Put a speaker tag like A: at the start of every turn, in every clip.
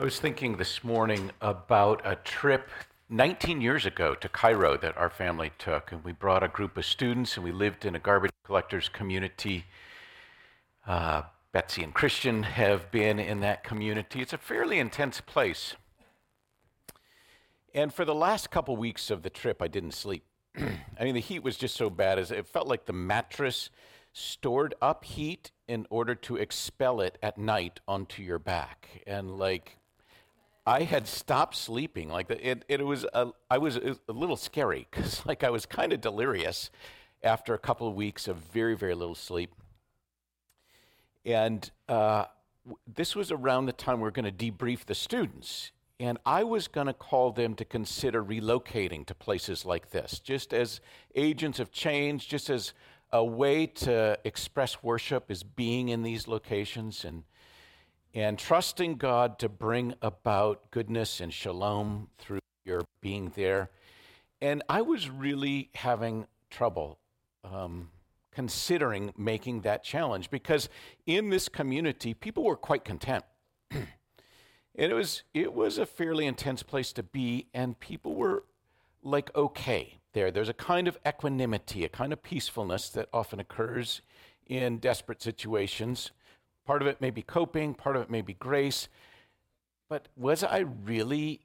A: I was thinking this morning about a trip 19 years ago to Cairo that our family took, and we brought a group of students and we lived in a garbage collectors community. Uh, Betsy and Christian have been in that community. It's a fairly intense place. And for the last couple weeks of the trip, I didn't sleep. I mean, the heat was just so bad as it felt like the mattress stored up heat in order to expel it at night onto your back. And like I had stopped sleeping. Like it, it was a, I was a little scary because like I was kind of delirious after a couple of weeks of very very little sleep. And uh, this was around the time we are going to debrief the students, and I was going to call them to consider relocating to places like this, just as agents of change, just as a way to express worship is being in these locations and and trusting God to bring about goodness and shalom through your being there. And I was really having trouble um, considering making that challenge because in this community, people were quite content. and it was, it was a fairly intense place to be, and people were like okay there. There's a kind of equanimity, a kind of peacefulness that often occurs in desperate situations. Part of it may be coping, part of it may be grace. But was I really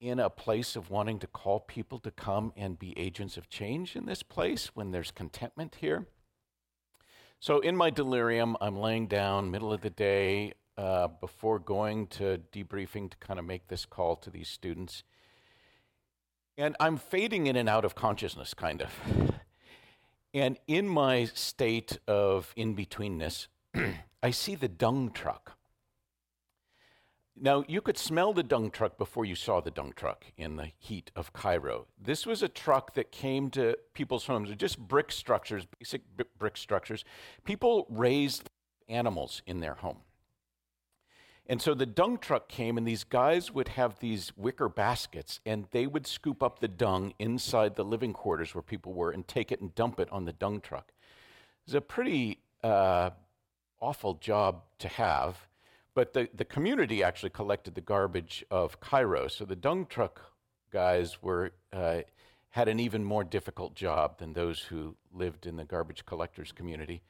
A: in a place of wanting to call people to come and be agents of change in this place when there's contentment here? So, in my delirium, I'm laying down, middle of the day, uh, before going to debriefing to kind of make this call to these students. And I'm fading in and out of consciousness, kind of. And in my state of in betweenness, I see the dung truck. Now, you could smell the dung truck before you saw the dung truck in the heat of Cairo. This was a truck that came to people's homes, just brick structures, basic brick structures. People raised animals in their home. And so the dung truck came, and these guys would have these wicker baskets, and they would scoop up the dung inside the living quarters where people were and take it and dump it on the dung truck. It was a pretty uh, awful job to have. But the, the community actually collected the garbage of Cairo. So the dung truck guys were, uh, had an even more difficult job than those who lived in the garbage collectors community.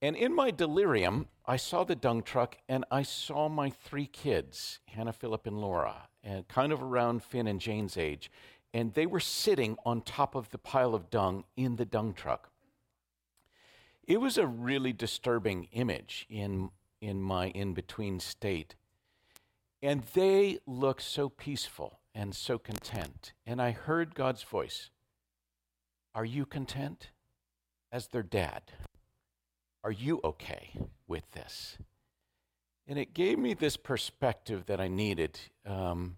A: And in my delirium, I saw the dung truck and I saw my three kids, Hannah, Philip, and Laura, and kind of around Finn and Jane's age. And they were sitting on top of the pile of dung in the dung truck. It was a really disturbing image in, in my in between state. And they looked so peaceful and so content. And I heard God's voice Are you content? As their dad. Are you okay with this? And it gave me this perspective that I needed um,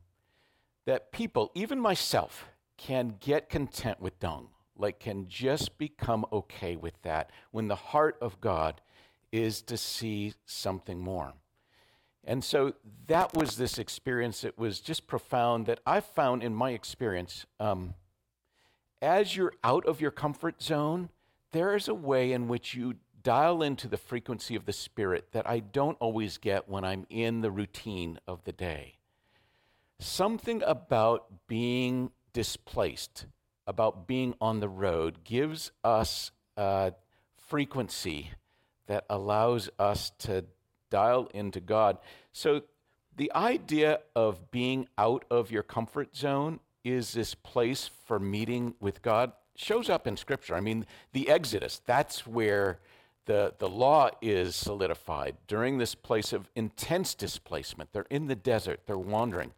A: that people, even myself, can get content with dung like can just become okay with that when the heart of God is to see something more. And so that was this experience that was just profound that I found in my experience. Um, as you're out of your comfort zone, there is a way in which you dial into the frequency of the Spirit that I don't always get when I'm in the routine of the day. Something about being displaced about being on the road gives us a frequency that allows us to dial into God. So, the idea of being out of your comfort zone is this place for meeting with God shows up in Scripture. I mean, the Exodus, that's where the, the law is solidified during this place of intense displacement. They're in the desert, they're wandering.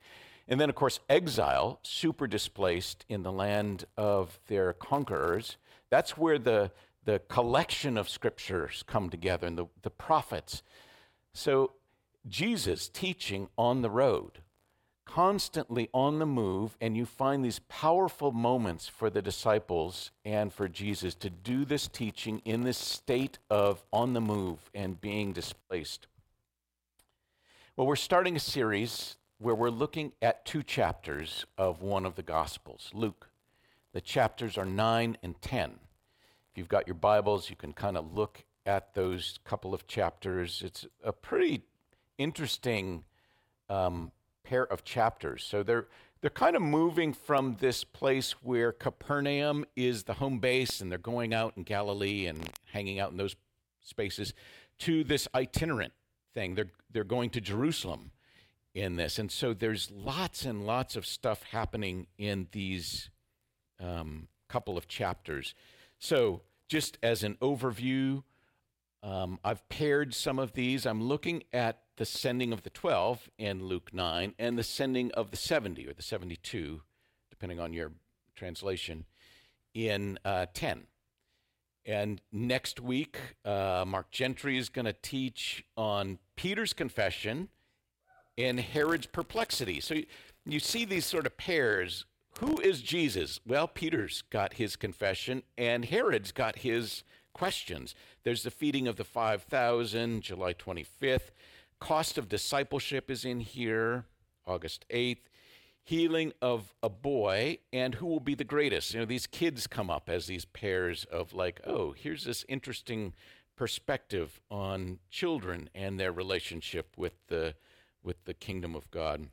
A: And then, of course, exile, super displaced in the land of their conquerors. That's where the, the collection of scriptures come together and the, the prophets. So, Jesus teaching on the road, constantly on the move, and you find these powerful moments for the disciples and for Jesus to do this teaching in this state of on the move and being displaced. Well, we're starting a series where we're looking at two chapters of one of the Gospels, Luke. The chapters are 9 and 10. If you've got your Bibles, you can kind of look at those couple of chapters. It's a pretty interesting um, pair of chapters. So they're they're kind of moving from this place where Capernaum is the home base and they're going out in Galilee and hanging out in those spaces to this itinerant thing. They're they're going to Jerusalem in this. And so there's lots and lots of stuff happening in these um, couple of chapters. So, just as an overview, um, I've paired some of these. I'm looking at the sending of the 12 in Luke 9 and the sending of the 70 or the 72, depending on your translation, in uh, 10. And next week, uh, Mark Gentry is going to teach on Peter's confession and Herod's perplexity. So you, you see these sort of pairs. Who is Jesus? Well, Peter's got his confession, and Herod's got his questions. There's the feeding of the 5,000, July 25th. Cost of discipleship is in here, August 8th. Healing of a boy, and who will be the greatest? You know, these kids come up as these pairs of, like, oh, here's this interesting perspective on children and their relationship with the with the kingdom of God.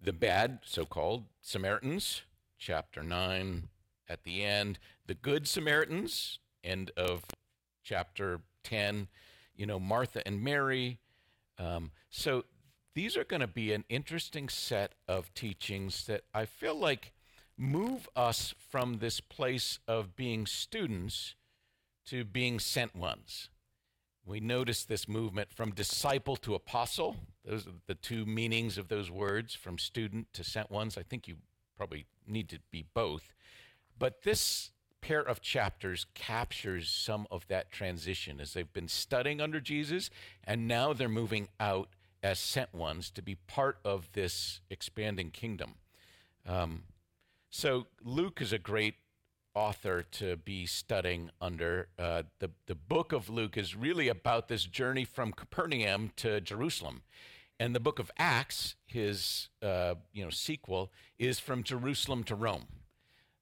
A: The bad, so called, Samaritans, chapter 9 at the end. The good Samaritans, end of chapter 10. You know, Martha and Mary. Um, so these are going to be an interesting set of teachings that I feel like move us from this place of being students to being sent ones we notice this movement from disciple to apostle. Those are the two meanings of those words from student to sent ones. I think you probably need to be both. But this pair of chapters captures some of that transition as they've been studying under Jesus and now they're moving out as sent ones to be part of this expanding kingdom. Um, so Luke is a great author to be studying under. Uh, the, the book of Luke is really about this journey from Capernaum to Jerusalem. And the book of Acts, his uh, you know sequel, is from Jerusalem to Rome.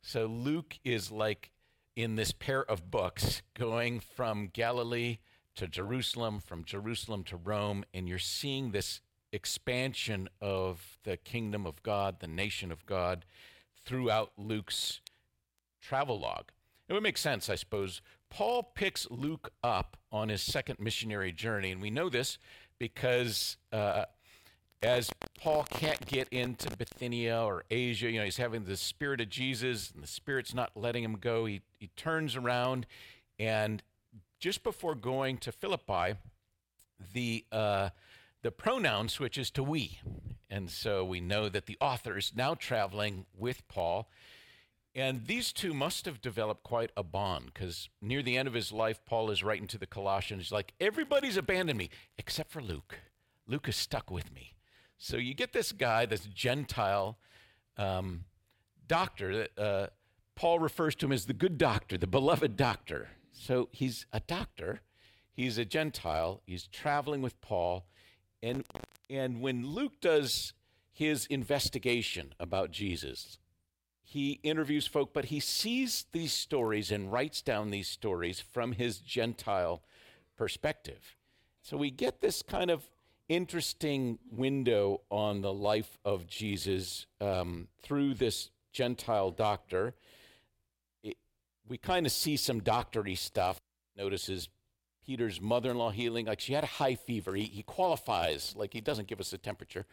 A: So Luke is like in this pair of books going from Galilee to Jerusalem, from Jerusalem to Rome, and you're seeing this expansion of the kingdom of God, the nation of God, throughout Luke's travel log. It would make sense, I suppose. Paul picks Luke up on his second missionary journey, and we know this because uh, as Paul can't get into Bithynia or Asia, you know, he's having the Spirit of Jesus, and the Spirit's not letting him go. He, he turns around, and just before going to Philippi, the uh, the pronoun switches to we, and so we know that the author is now traveling with Paul and these two must have developed quite a bond because near the end of his life, Paul is writing to the Colossians, like, everybody's abandoned me except for Luke. Luke is stuck with me. So you get this guy, this Gentile um, doctor, that uh, Paul refers to him as the good doctor, the beloved doctor. So he's a doctor, he's a Gentile, he's traveling with Paul. And, and when Luke does his investigation about Jesus, he interviews folk, but he sees these stories and writes down these stories from his Gentile perspective. So we get this kind of interesting window on the life of Jesus um, through this Gentile doctor. It, we kind of see some doctory stuff. Notices Peter's mother in law healing, like she had a high fever. He, he qualifies, like he doesn't give us a temperature,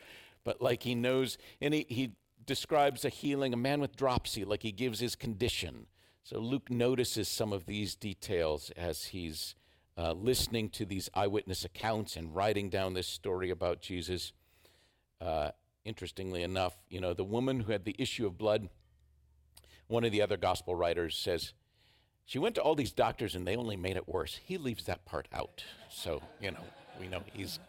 A: but like he knows, and he, he describes a healing, a man with dropsy, like he gives his condition. So Luke notices some of these details as he's uh, listening to these eyewitness accounts and writing down this story about Jesus. Uh, interestingly enough, you know, the woman who had the issue of blood, one of the other gospel writers says, she went to all these doctors and they only made it worse. He leaves that part out. So, you know, we know he's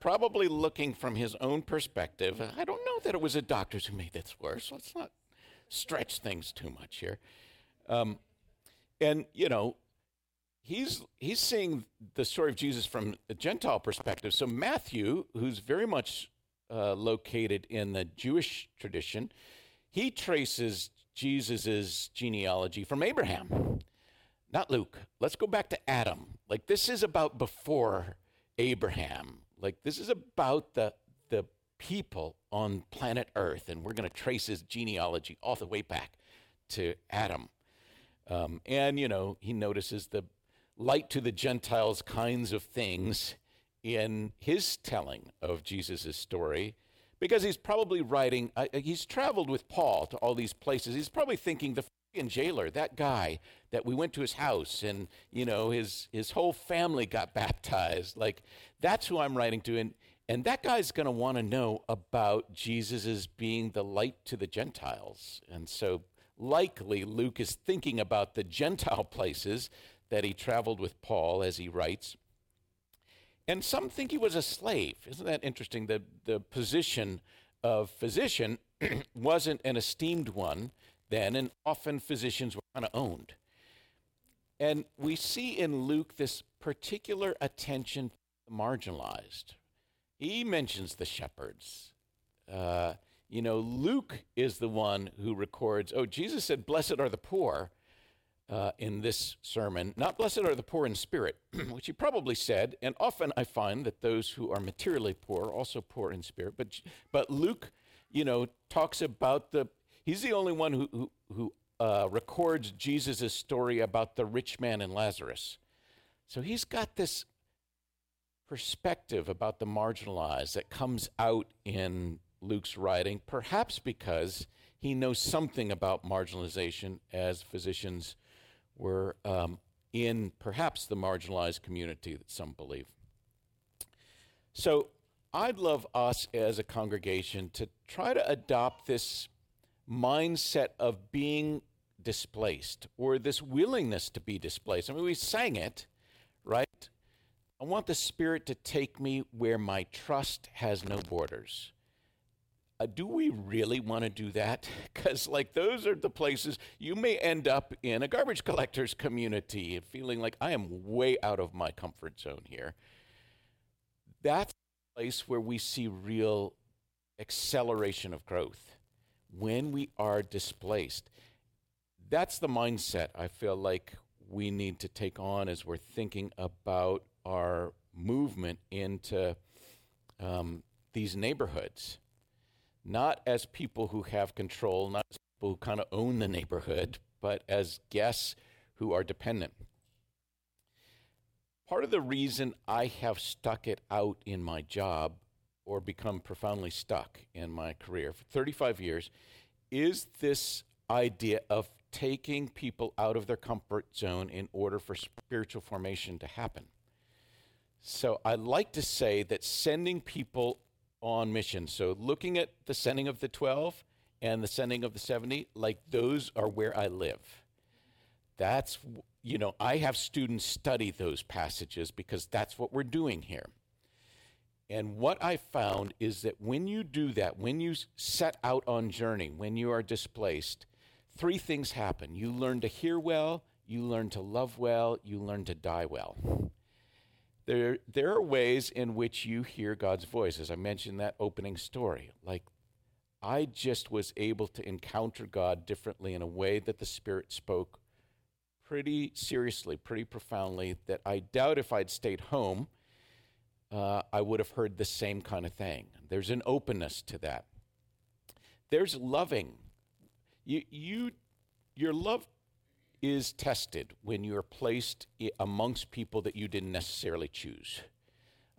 A: probably looking from his own perspective. I don't know that it was the doctors who made this worse. Let's not stretch things too much here. Um, and, you know, he's, he's seeing the story of Jesus from a Gentile perspective. So Matthew, who's very much uh, located in the Jewish tradition, he traces Jesus' genealogy from Abraham, not Luke. Let's go back to Adam. Like, this is about before Abraham. Like this is about the the people on planet Earth, and we're going to trace his genealogy all the way back to Adam. Um, and, you know, he notices the light to the Gentiles kinds of things in his telling of Jesus' story because he's probably writing, uh, he's traveled with Paul to all these places. He's probably thinking the jailer, that guy that we went to his house and, you know, his, his whole family got baptized. Like, that's who I'm writing to. And, and that guy's going to want to know about Jesus as being the light to the Gentiles. And so, likely, Luke is thinking about the Gentile places that he traveled with Paul as he writes. And some think he was a slave. Isn't that interesting? The, the position of physician wasn't an esteemed one then, and often physicians were kind of owned. And we see in Luke this particular attention to the marginalized. He mentions the shepherds. Uh, you know, Luke is the one who records, oh, Jesus said, Blessed are the poor uh, in this sermon. Not blessed are the poor in spirit, which he probably said. And often I find that those who are materially poor are also poor in spirit. But, but Luke, you know, talks about the, he's the only one who, who, who uh, records Jesus' story about the rich man and Lazarus. So he's got this perspective about the marginalized that comes out in Luke's writing, perhaps because he knows something about marginalization as physicians were um, in perhaps the marginalized community that some believe. So I'd love us as a congregation to try to adopt this mindset of being displaced or this willingness to be displaced. I mean, we sang it, right? I want the Spirit to take me where my trust has no borders uh, do we really want to do that? Because, like, those are the places you may end up in a garbage collector's community feeling like I am way out of my comfort zone here. That's a place where we see real acceleration of growth when we are displaced. That's the mindset I feel like we need to take on as we're thinking about our movement into um, these neighborhoods not as people who have control, not as people who kind of own the neighborhood, but as guests who are dependent. Part of the reason I have stuck it out in my job or become profoundly stuck in my career for 35 years is this idea of taking people out of their comfort zone in order for spiritual formation to happen. So I like to say that sending people on mission. So looking at the sending of the 12 and the sending of the 70, like those are where I live. That's, you know, I have students study those passages because that's what we're doing here. And what I found is that when you do that, when you set out on journey, when you are displaced, three things happen. You learn to hear well, you learn to love well, you learn to die well. There, there are ways in which you hear God's voice, as I mentioned that opening story. Like, I just was able to encounter God differently in a way that the Spirit spoke pretty seriously, pretty profoundly, that I doubt if I'd stayed home, uh, I would have heard the same kind of thing. There's an openness to that. There's loving. You, you, your love is tested when you are placed amongst people that you didn't necessarily choose.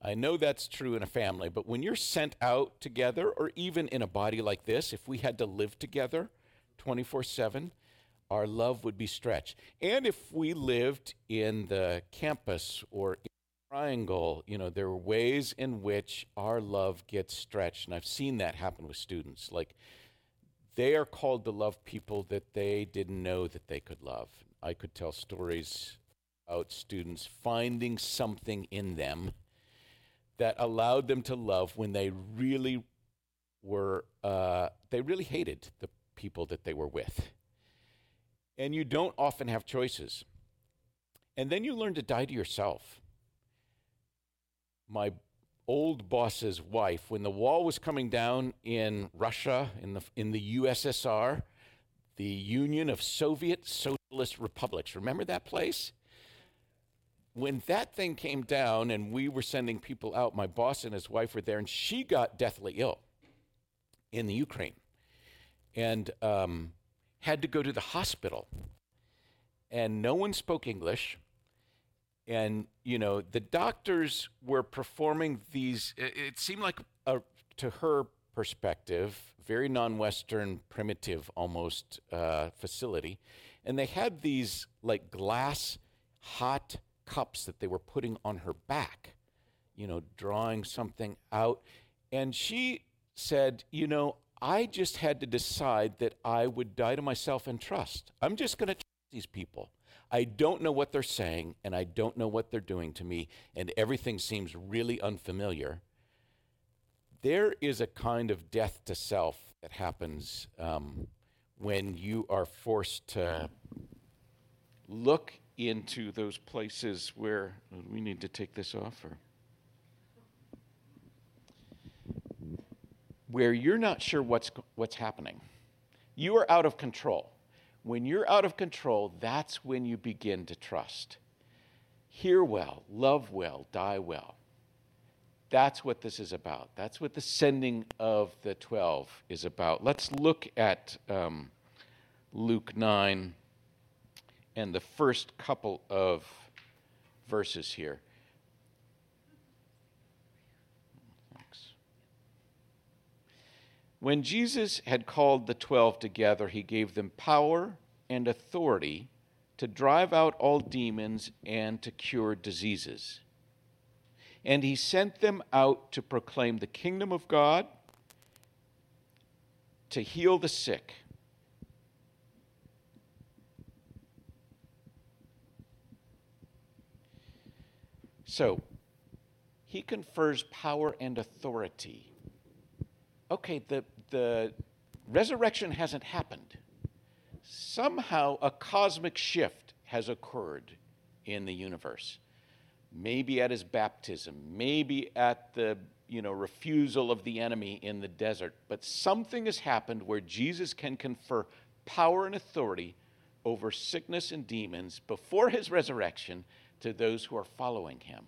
A: I know that's true in a family, but when you're sent out together, or even in a body like this, if we had to live together 24 7, our love would be stretched. And if we lived in the campus or triangle, you know, there are ways in which our love gets stretched. And I've seen that happen with students. Like, they are called to love people that they didn't know that they could love. I could tell stories about students finding something in them that allowed them to love when they really were, uh, they really hated the people that they were with. And you don't often have choices. And then you learn to die to yourself. My old boss's wife, when the wall was coming down in Russia, in the, in the USSR, the Union of Soviet Socialist Republics, remember that place? When that thing came down and we were sending people out, my boss and his wife were there, and she got deathly ill. in the Ukraine and um, had to go to the hospital. And no one spoke English. And, you know, the doctors were performing these, it, seemed like, a, to her perspective, very non Western, primitive almost uh, facility. And they had these like glass hot cups that they were putting on her back, you know, drawing something out. And she said, You know, I just had to decide that I would die to myself and trust. I'm just going to trust these people. I don't know what they're saying, and I don't know what they're doing to me, and everything seems really unfamiliar. There is a kind of death to self that happens um, when you are forced to look into those places where we need to take this off or where you're not sure what's what's happening. You are out of control. When you're out of control, that's when you begin to trust. Hear well, love well, die well. That's what this is about. That's what the sending of the 12 is about. Let's look at um, Luke 9 and the first couple of verses here. When Jesus had called the twelve together, he gave them power and authority to drive out all demons and to cure diseases. And he sent them out to proclaim the kingdom of God, to heal the sick So, he confers power and authority. Okay, the, the resurrection hasn't happened. Somehow a cosmic shift has occurred in the universe. Maybe at his baptism, maybe at the you know, refusal of the enemy in the desert, but something has happened where Jesus can confer power and authority over sickness and demons before his resurrection to those who are following him.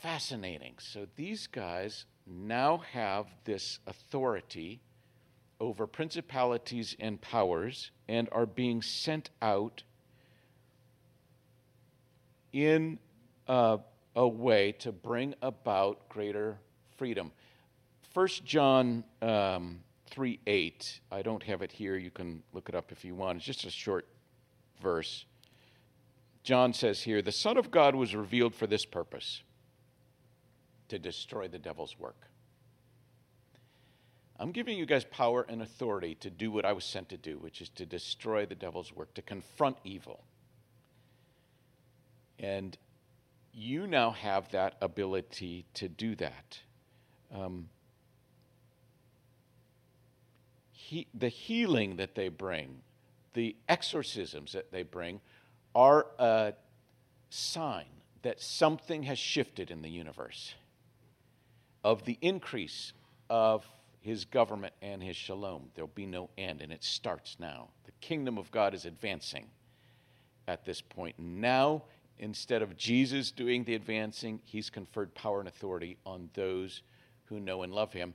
A: Fascinating. So these guys now have this authority over principalities and powers and are being sent out in a, a way to bring about greater freedom. 1 John um, 3 8, I don't have it here. You can look it up if you want. It's just a short verse. John says here, the Son of God was revealed for this purpose to destroy the devil's work. I'm giving you guys power and authority to do what I was sent to do, which is to destroy the devil's work, to confront evil. And you now have that ability to do that. Um, he, the healing that they bring, the exorcisms that they bring, are a sign that something has shifted in the universe, of the increase of his government and his shalom. There'll be no end, and it starts now. The kingdom of God is advancing at this point. Now, instead of Jesus doing the advancing, he's conferred power and authority on those who know and love him.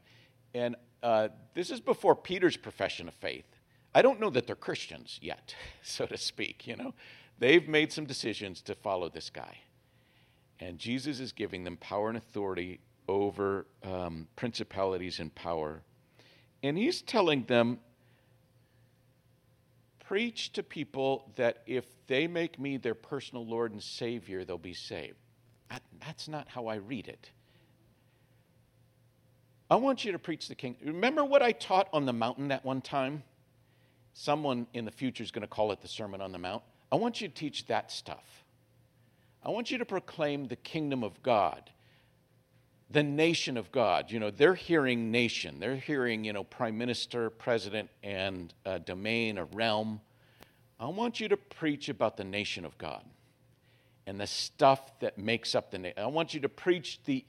A: And uh, this is before Peter's profession of faith. I don't know that they're Christians yet, so to speak, you know. They've made some decisions to follow this guy. And Jesus is giving them power and authority over um, principalities and power. And he's telling them, preach to people that if they make me their personal Lord and Savior, they'll be saved. That, that's not how I read it. I want you to preach the king. Remember what I taught on the mountain that one time? Someone in the future is going to call it the Sermon on the Mount. I want you to teach that stuff. I want you to proclaim the kingdom of God, the nation of God. You know, they're hearing nation, they're hearing, you know, prime minister, president, and a domain, a realm. I want you to preach about the nation of God and the stuff that makes up the nation. I want you to preach the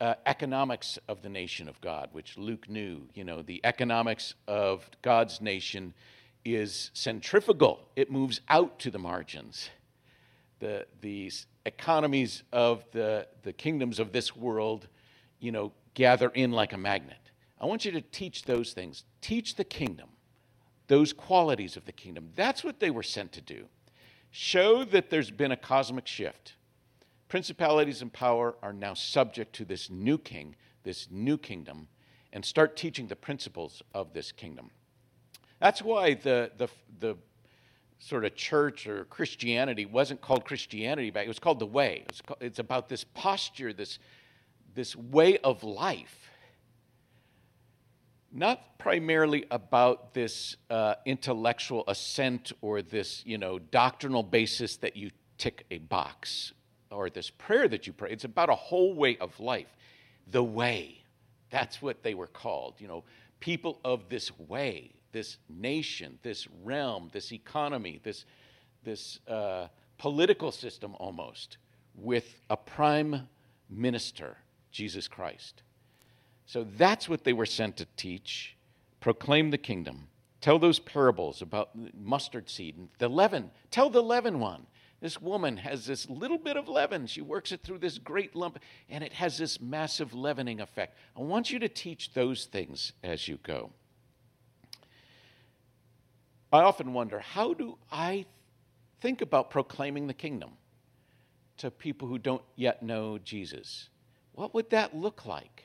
A: uh, economics of the nation of God, which Luke knew. You know, the economics of God's nation is centrifugal, it moves out to the margins. The, the economies of the, the kingdoms of this world, you know, gather in like a magnet. I want you to teach those things. Teach the kingdom, those qualities of the kingdom. That's what they were sent to do. Show that there's been a cosmic shift. Principalities and power are now subject to this new king, this new kingdom, and start teaching the principles of this kingdom. That's why the, the, the sort of church or Christianity wasn't called Christianity back. It was called the way. It's about this posture, this, this way of life. Not primarily about this uh, intellectual assent or this, you know, doctrinal basis that you tick a box or this prayer that you pray. It's about a whole way of life. The way. That's what they were called. You know, people of this way this nation, this realm, this economy, this, this uh, political system almost, with a prime minister, Jesus Christ. So that's what they were sent to teach proclaim the kingdom, tell those parables about mustard seed and the leaven. Tell the leaven one. This woman has this little bit of leaven. She works it through this great lump, and it has this massive leavening effect. I want you to teach those things as you go. I often wonder how do I think about proclaiming the kingdom to people who don't yet know Jesus? What would that look like?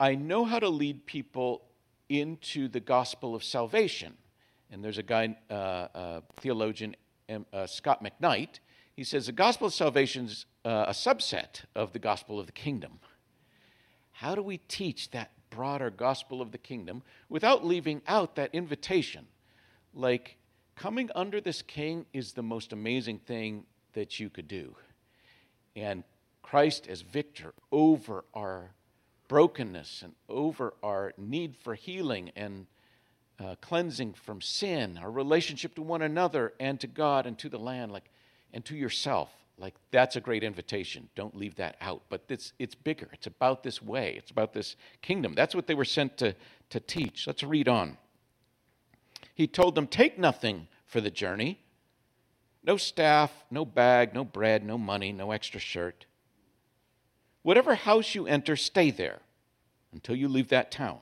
A: I know how to lead people into the gospel of salvation. And there's a guy, uh, uh, theologian, uh, Scot McKnight. He says the gospel of salvation is uh, a subset of the gospel of the kingdom. How do we teach that broader gospel of the kingdom without leaving out that invitation. Like, coming under this king is the most amazing thing that you could do. And Christ as victor over our brokenness and over our need for healing and uh, cleansing from sin, our relationship to one another and to God and to the land, like, and to yourself. Like, that's a great invitation. Don't leave that out. But it's, it's bigger. It's about this way, it's about this kingdom. That's what they were sent to, to teach. Let's read on. He told them, Take nothing for the journey no staff, no bag, no bread, no money, no extra shirt. Whatever house you enter, stay there until you leave that town.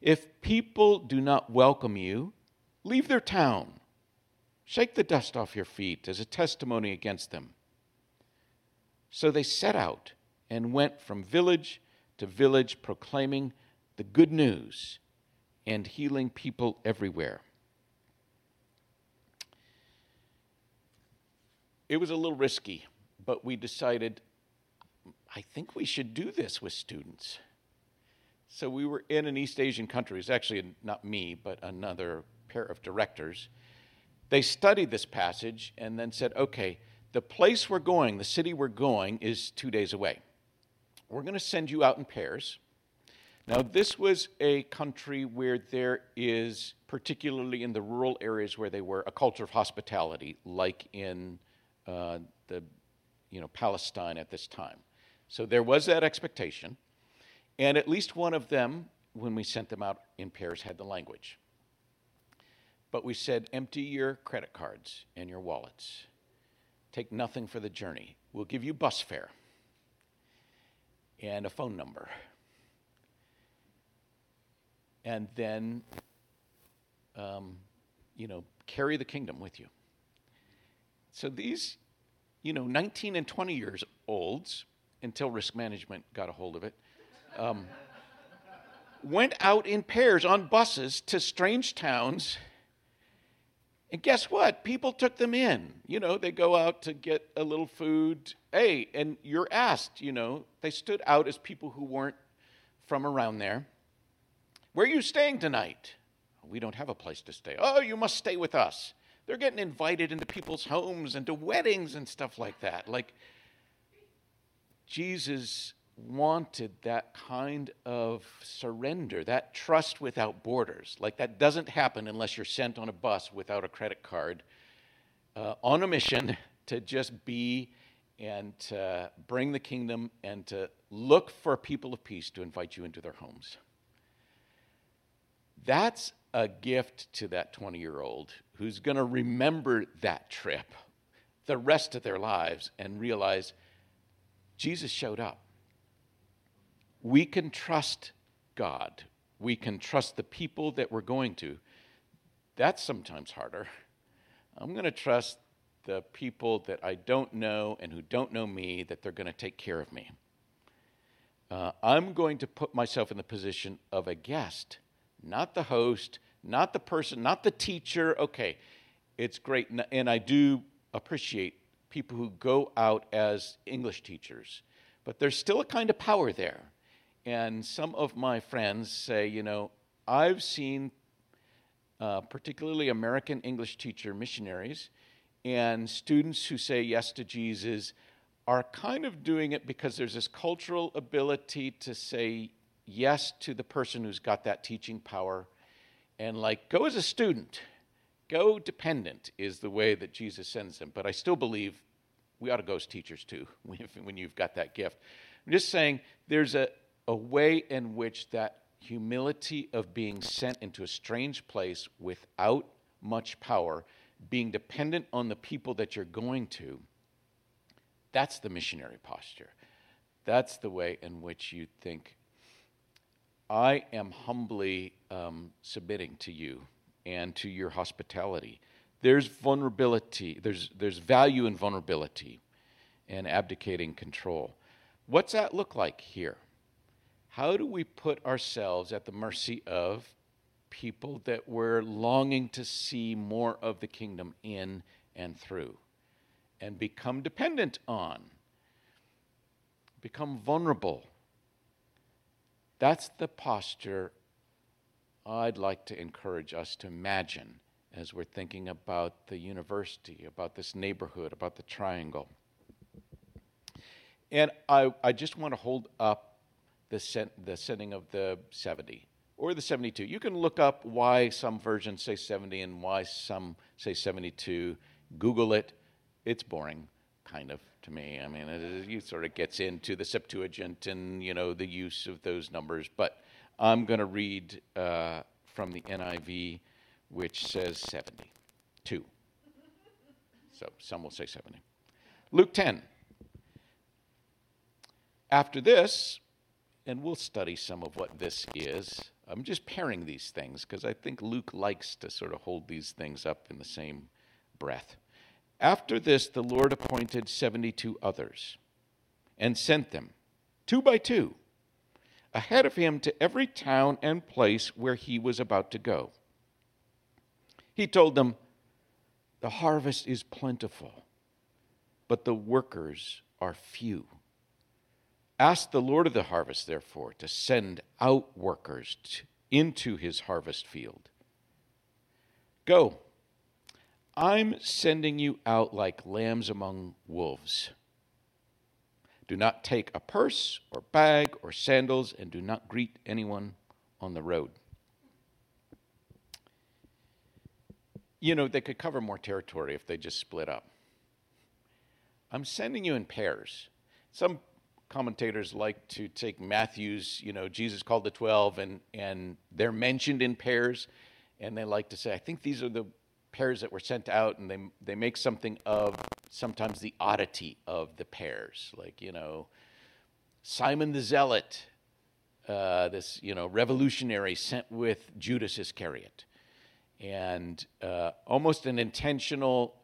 A: If people do not welcome you, leave their town Shake the dust off your feet as a testimony against them. So they set out and went from village to village, proclaiming the good news and healing people everywhere. It was a little risky, but we decided I think we should do this with students. So we were in an East Asian country. It's actually not me, but another pair of directors. They studied this passage and then said, okay, the place we're going, the city we're going, is two days away. We're going to send you out in pairs. Now, this was a country where there is, particularly in the rural areas where they were, a culture of hospitality, like in uh, the, you know, Palestine at this time. So there was that expectation, and at least one of them, when we sent them out in pairs, had the language. But we said, empty your credit cards and your wallets. Take nothing for the journey. We'll give you bus fare and a phone number. And then, um, you know, carry the kingdom with you. So these, you know, 19 and 20 years olds, until risk management got a hold of it, um, went out in pairs on buses to strange towns and guess what? People took them in. You know, they go out to get a little food. Hey, and you're asked, you know, they stood out as people who weren't from around there. Where are you staying tonight? We don't have a place to stay. Oh, you must stay with us. They're getting invited into people's homes and to weddings and stuff like that. Like, Jesus wanted that kind of surrender, that trust without borders. Like that doesn't happen unless you're sent on a bus without a credit card uh, on a mission to just be and to bring the kingdom and to look for people of peace to invite you into their homes. That's a gift to that 20 year old who's going to remember that trip the rest of their lives and realize Jesus showed up we can trust God. We can trust the people that we're going to. That's sometimes harder. I'm going to trust the people that I don't know and who don't know me that they're going to take care of me. Uh, I'm going to put myself in the position of a guest, not the host, not the person, not the teacher. Okay, it's great. And I do appreciate people who go out as English teachers, but there's still a kind of power there. And some of my friends say, you know, I've seen uh, particularly American English teacher missionaries and students who say yes to Jesus are kind of doing it because there's this cultural ability to say yes to the person who's got that teaching power and like go as a student go dependent is the way that jesus sends them but i still believe we ought to go as teachers too when you've got that gift i'm just saying there's a, a way in which that humility of being sent into a strange place without much power being dependent on the people that you're going to that's the missionary posture. That's the way in which you think, I am humbly um, submitting to you and to your hospitality. There's vulnerability, there's, there's value in vulnerability and abdicating control. What's that look like here? How do we put ourselves at the mercy of people that we're longing to see more of the kingdom in and through? and become dependent on, become vulnerable. That's the posture I'd like to encourage us to imagine as we're thinking about the university, about this neighborhood, about the triangle. And I, I just want to hold up the, set, the setting of the 70 or the 72. You can look up why some versions say 70 and why some say 72. Google it it's boring, kind of to me. I mean, it, it sort of gets into the Septuagint and you know the use of those numbers. But I'm going to read uh, from the NIV, which says 72. So some will say 70. Luke 10. After this, and we'll study some of what this is. I'm just pairing these things because I think Luke likes to sort of hold these things up in the same breath. After this, the Lord appointed 72 others and sent them, two by two, ahead of him to every town and place where he was about to go. He told them, The harvest is plentiful, but the workers are few. Ask the Lord of the harvest, therefore, to send out workers into his harvest field. Go I'm sending you out like lambs among wolves. Do not take a purse or bag or sandals, and do not greet anyone on the road. You know, they could cover more territory if they just split up. I'm sending you in pairs. Some commentators like to take Matthew's, you know, Jesus called the 12, and, and they're mentioned in pairs. And they like to say, I think these are the pairs that were sent out, and they they make something of sometimes the oddity of the pairs, like you know, Simon the Zealot, uh, this you know revolutionary sent with Judas Iscariot, and uh, almost an intentional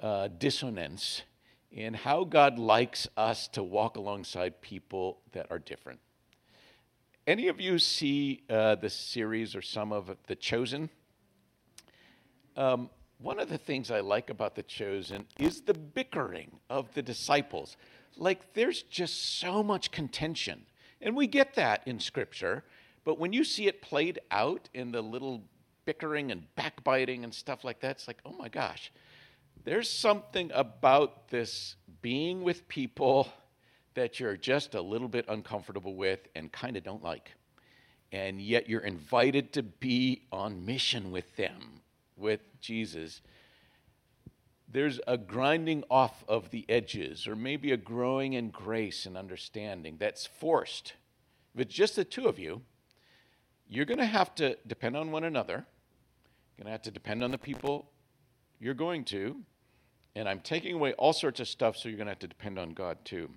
A: uh, dissonance in how God likes us to walk alongside people that are different. Any of you see uh, the series or some of The Chosen? Um, one of the things I like about The Chosen is the bickering of the disciples. Like, there's just so much contention. And we get that in Scripture, but when you see it played out in the little bickering and backbiting and stuff like that, it's like, oh my gosh, there's something about this being with people that you're just a little bit uncomfortable with and kind of don't like. And yet you're invited to be on mission with them with Jesus, there's a grinding off of the edges, or maybe a growing in grace and understanding that's forced. If it's just the two of you, you're going to have to depend on one another. You're going to have to depend on the people you're going to. And I'm taking away all sorts of stuff, so you're going to have to depend on God too.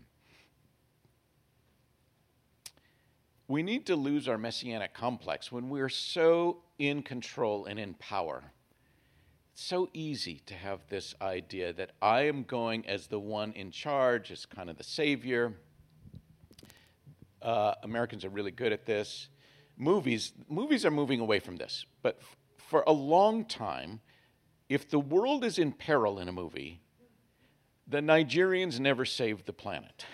A: we need to lose our messianic complex when we're so in control and in power. So easy to have this idea that I am going as the one in charge, as kind of the savior. Uh, Americans are really good at this. Movies, movies are moving away from this, but f- for a long time, if the world is in peril in a movie, the Nigerians never saved the planet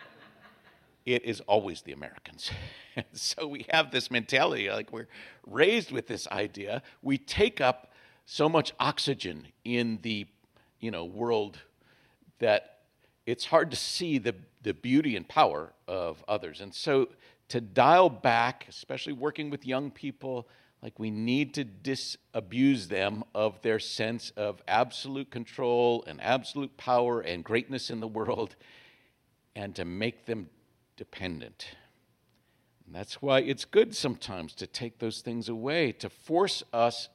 A: it is always the Americans. so we have this mentality, like we're raised with this idea. We take up so much oxygen in the you know world that it's hard to see the, the beauty and power of others. And so to dial back, especially working with young people, like we need to disabuse them of their sense of absolute control and absolute power and greatness in the world and to make them dependent. And that's why it's good sometimes to take those things away, to force us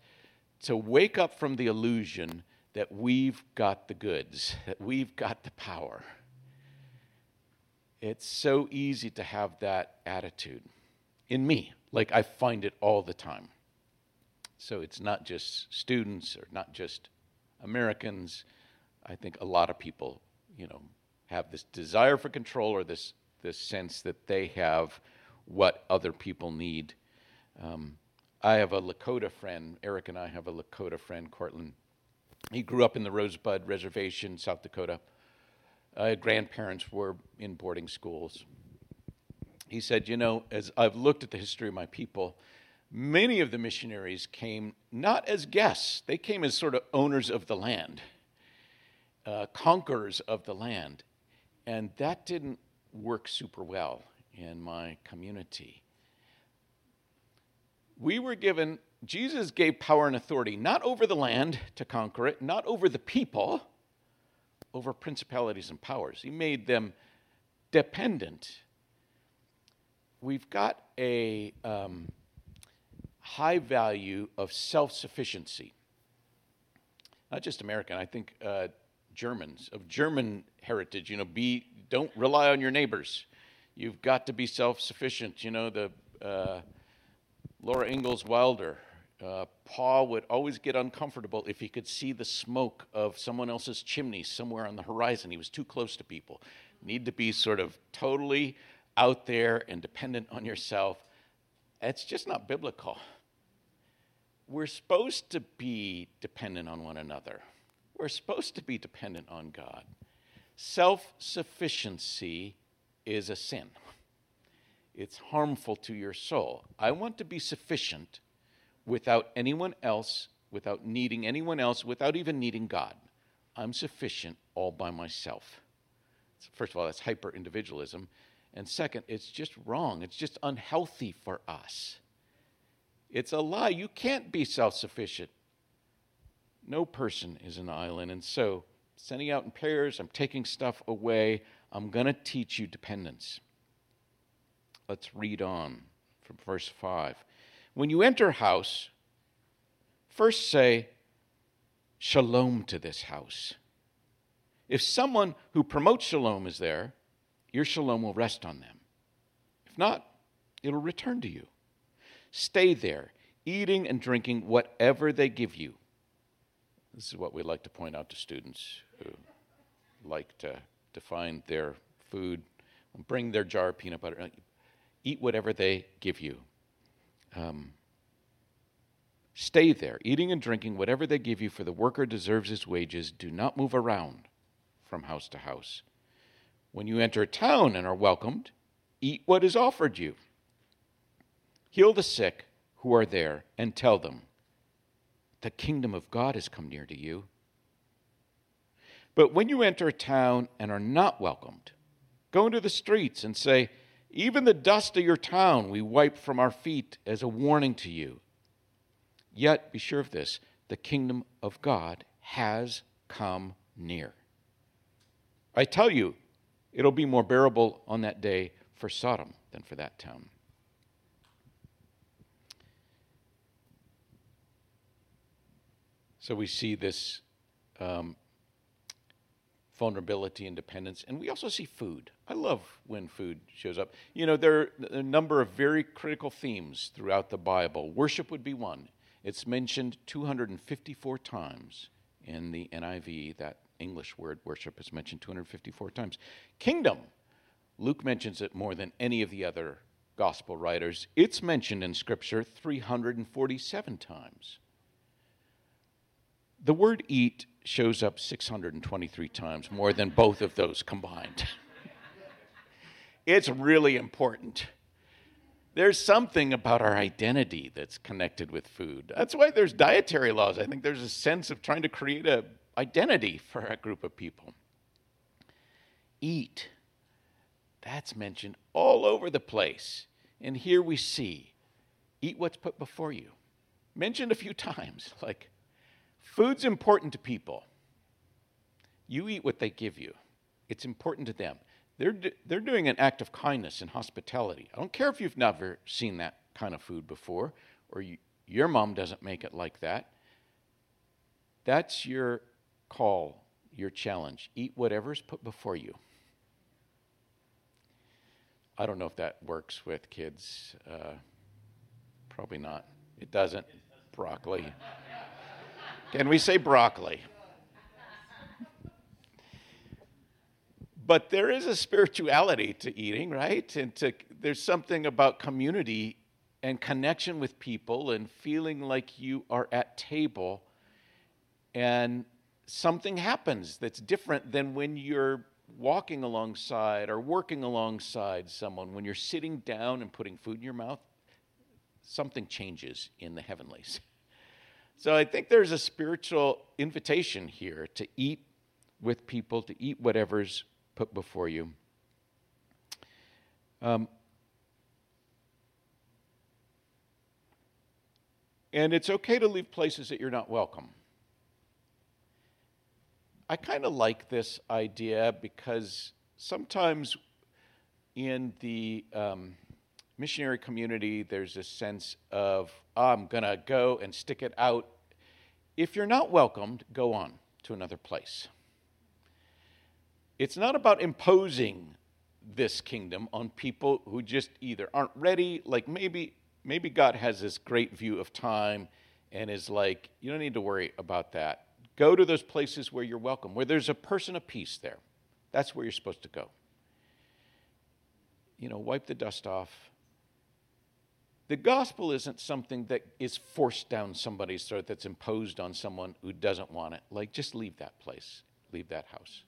A: to wake up from the illusion that we've got the goods, that we've got the power. It's so easy to have that attitude in me, like I find it all the time. So it's not just students or not just Americans. I think a lot of people, you know, have this desire for control or this the sense that they have what other people need. Um, I have a Lakota friend, Eric and I have a Lakota friend, Cortland. He grew up in the Rosebud Reservation, South Dakota. Uh, grandparents were in boarding schools. He said, You know, as I've looked at the history of my people, many of the missionaries came not as guests, they came as sort of owners of the land, uh, conquerors of the land. And that didn't work super well in my community. We were given, Jesus gave power and authority not over the land to conquer it, not over the people, over principalities and powers. He made them dependent. We've got a um, high value of self sufficiency. Not just American, I think uh, Germans, of German heritage, you know, be don't rely on your neighbors. You've got to be self sufficient. You know, the uh, Laura Ingalls Wilder, uh, Paul would always get uncomfortable if he could see the smoke of someone else's chimney somewhere on the horizon. He was too close to people. Need to be sort of totally out there and dependent on yourself. It's just not biblical. We're supposed to be dependent on one another. We're supposed to be dependent on God. Self sufficiency is a sin, it's harmful to your soul. I want to be sufficient without anyone else, without needing anyone else, without even needing God. I'm sufficient all by myself. First of all, that's hyper individualism. And second, it's just wrong. It's just unhealthy for us. It's a lie. You can't be self sufficient. No person is an island. And so, sending out in pairs, I'm taking stuff away. I'm going to teach you dependence. Let's read on from verse 5. When you enter a house, first say, Shalom to this house. If someone who promotes shalom is there, your shalom will rest on them. If not, it'll return to you. Stay there, eating and drinking whatever they give you this is what we like to point out to students who like to define their food, bring their jar of peanut butter, eat whatever they give you. Um, stay there, eating and drinking whatever they give you, for the worker deserves his wages. Do not move around from house to house. When you enter a town and are welcomed, eat what is offered you. Heal the sick who are there and tell them, the kingdom of God has come near to you. But when you enter a town and are not welcomed, go into the streets and say, Even the dust of your town we wipe from our feet as a warning to you. Yet be sure of this the kingdom of God has come near. I tell you, it'll be more bearable on that day for Sodom than for that town. So we see this um, vulnerability and dependence. And we also see food. I love when food shows up. You know, there are a number of very critical themes throughout the Bible. Worship would be one. It's mentioned 254 times in the NIV. That English word worship is mentioned 254 times. Kingdom, Luke mentions it more than any of the other gospel writers. It's mentioned in Scripture 347 times. The word eat shows up 623 times, more than both of those combined. it's really important. There's something about our identity that's connected with food. That's why there's dietary laws. I think there's a sense of trying to create a identity for a group of people. Eat. That's mentioned all over the place. And here we see eat what's put before you. Mentioned a few times, like Food's important to people. You eat what they give you, it's important to them. They're, they're doing an act of kindness and hospitality. I don't care if you've never seen that kind of food before or you, your mom doesn't make it like that. That's your call, your challenge. Eat whatever's put before you. I don't know if that works with kids. Uh, probably not. It doesn't. Broccoli. Can we say broccoli? But there is a spirituality to eating, right? And to, there's something about community and connection with people and feeling like you are at table and something happens that's different than when you're walking alongside or working alongside someone when you're sitting down and putting food in your mouth something changes in the heavenlies So I think there's a spiritual invitation here to eat with people, to eat whatever's put before you. Um, and it's okay to leave places that you're not welcome. I kind of like this idea because sometimes in the um, missionary community, there's a sense of, oh, I'm going to go and stick it out. If you're not welcomed, go on to another place. It's not about imposing this kingdom on people who just either aren't ready, like maybe maybe God has this great view of time and is like, you don't need to worry about that. Go to those places where you're welcome, where there's a person of peace there. That's where you're supposed to go. You know, wipe the dust off, the gospel isn't something that is forced down somebody's throat that's imposed on someone who doesn't want it. Like, just leave that place, leave that house.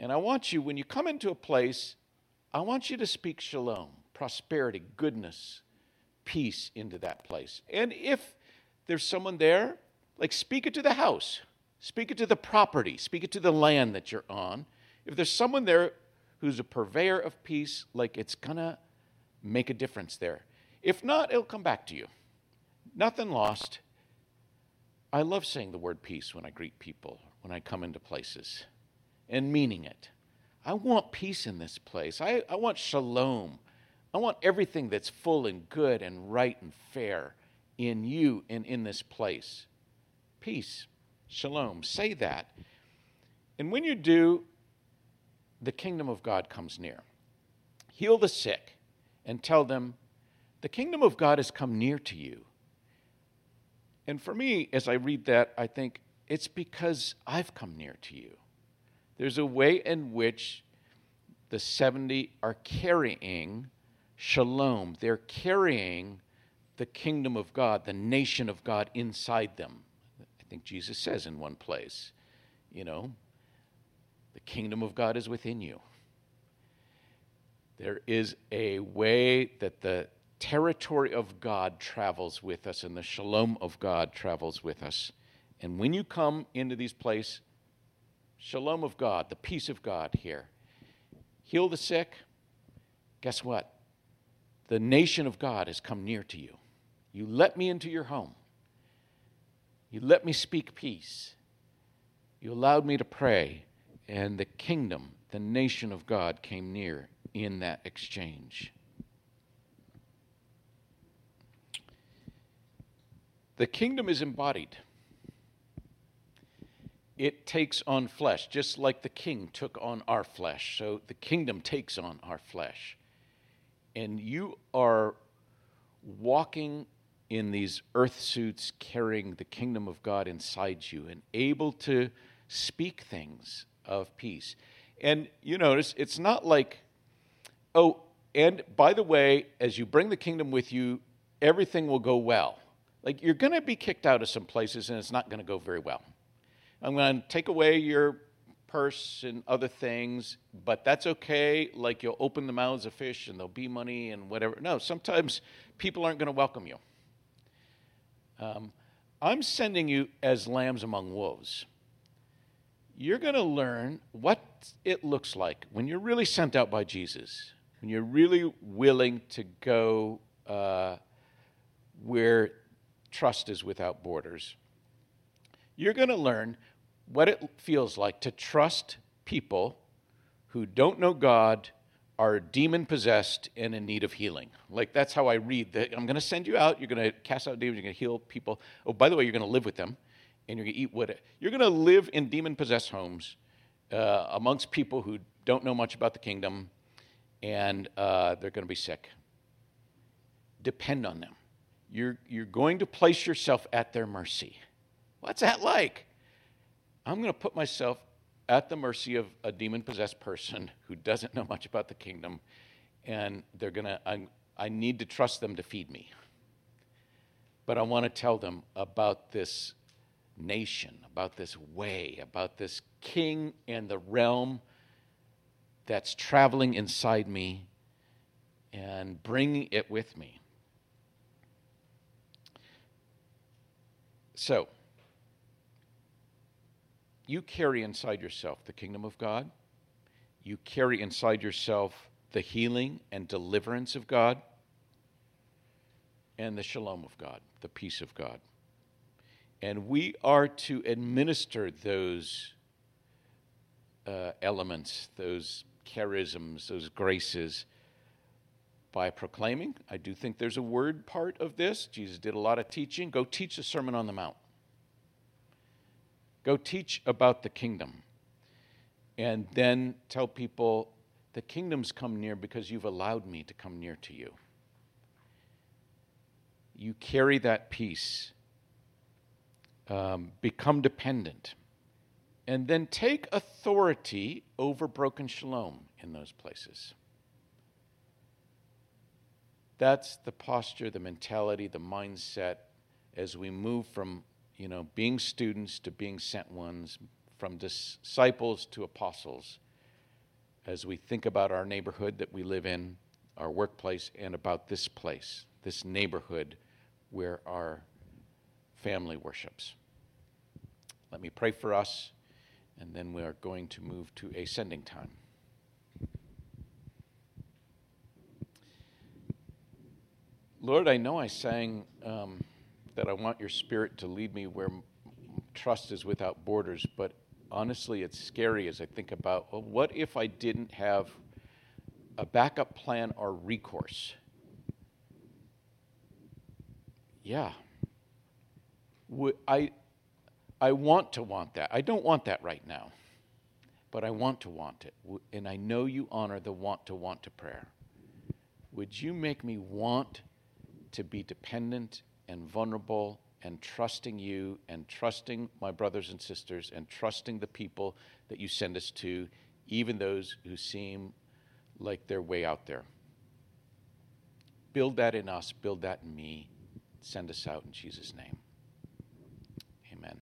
A: And I want you, when you come into a place, I want you to speak shalom, prosperity, goodness, peace into that place. And if there's someone there, like speak it to the house, speak it to the property, speak it to the land that you're on. If there's someone there who's a purveyor of peace, like it's gonna make a difference there. If not, it'll come back to you. Nothing lost. I love saying the word peace when I greet people, when I come into places, and meaning it. I want peace in this place. I, I want shalom. I want everything that's full and good and right and fair in you and in this place. Peace, shalom. Say that. And when you do, the kingdom of God comes near. Heal the sick, and tell them, The kingdom of God has come near to you. And for me, as I read that, I think it's because I've come near to you. There's a way in which the 70 are carrying shalom, they're carrying the kingdom of God, the nation of God inside them. I think Jesus says in one place, you know, the kingdom of God is within you. There is a way that the territory of God travels with us and the shalom of God travels with us. And when you come into these places, shalom of God, the peace of God here, heal the sick, guess what? The nation of God has come near to you. You let me into your home. You let me speak peace. You allowed me to pray, and the kingdom, the nation of God came near in that exchange. The kingdom is embodied. it takes on flesh, just like the king took on our flesh. So the kingdom takes on our flesh. And you are walking in these earth suits carrying the kingdom of God inside you and able to speak things of peace. And you notice it's not like, oh, and by the way, as you bring the kingdom with you, everything will go well. Like you're going to be kicked out of some places and it's not going to go very well. I'm going to take away your purse and other things, but that's okay. Like you'll open the mouths of fish and there'll be money and whatever. No, sometimes people aren't going to welcome you. Um, I'm sending you as lambs among wolves. You're going to learn what it looks like when you're really sent out by Jesus, when you're really willing to go uh, where trust is without borders. You're going to learn what it feels like to trust people who don't know God are demon possessed and in need of healing. Like that's how I read that. I'm going to send you out. You're going to cast out demons. You're going to heal people. Oh, by the way, you're going to live with them, and you're going to eat what you're going to live in demon possessed homes uh, amongst people who don't know much about the kingdom, and uh, they're going to be sick. Depend on them. You're you're going to place yourself at their mercy. What's that like? I'm going to put myself at the mercy of a demon possessed person who doesn't know much about the kingdom, and they're going to, I need to trust them to feed me. But I want to tell them about this nation, about this way, about this king and the realm that's traveling inside me and bringing it with me. So, you carry inside yourself the kingdom of God. You carry inside yourself the healing and deliverance of God and the shalom of God, the peace of God. And we are to administer those uh, elements, those charisms, those graces by proclaiming. I do think there's a word part of this. Jesus did a lot of teaching. Go teach the Sermon on the Mount. Go teach about the kingdom. And then tell people the kingdom's come near because you've allowed me to come near to you. You carry that peace. Um, become dependent. And then take authority over broken shalom in those places. That's the posture, the mentality, the mindset as we move from you know, being students to being sent ones, from disciples to apostles, as we think about our neighborhood that we live in, our workplace, and about this place, this neighborhood where our family worships. Let me pray for us, and then we are going to move to a sending time. Lord, I know I sang. Um, that I want your spirit to lead me where trust is without borders. But honestly, it's scary as I think about well, what if I didn't have a backup plan or recourse? Yeah. Would I, I want to want that. I don't want that right now, but I want to want it. And I know you honor the want to want to prayer. Would you make me want to be dependent and vulnerable and trusting you and trusting my brothers and sisters and trusting the people that you send us to, even those who seem like they're way out there. Build that in us, build that in me. Send us out in Jesus' name.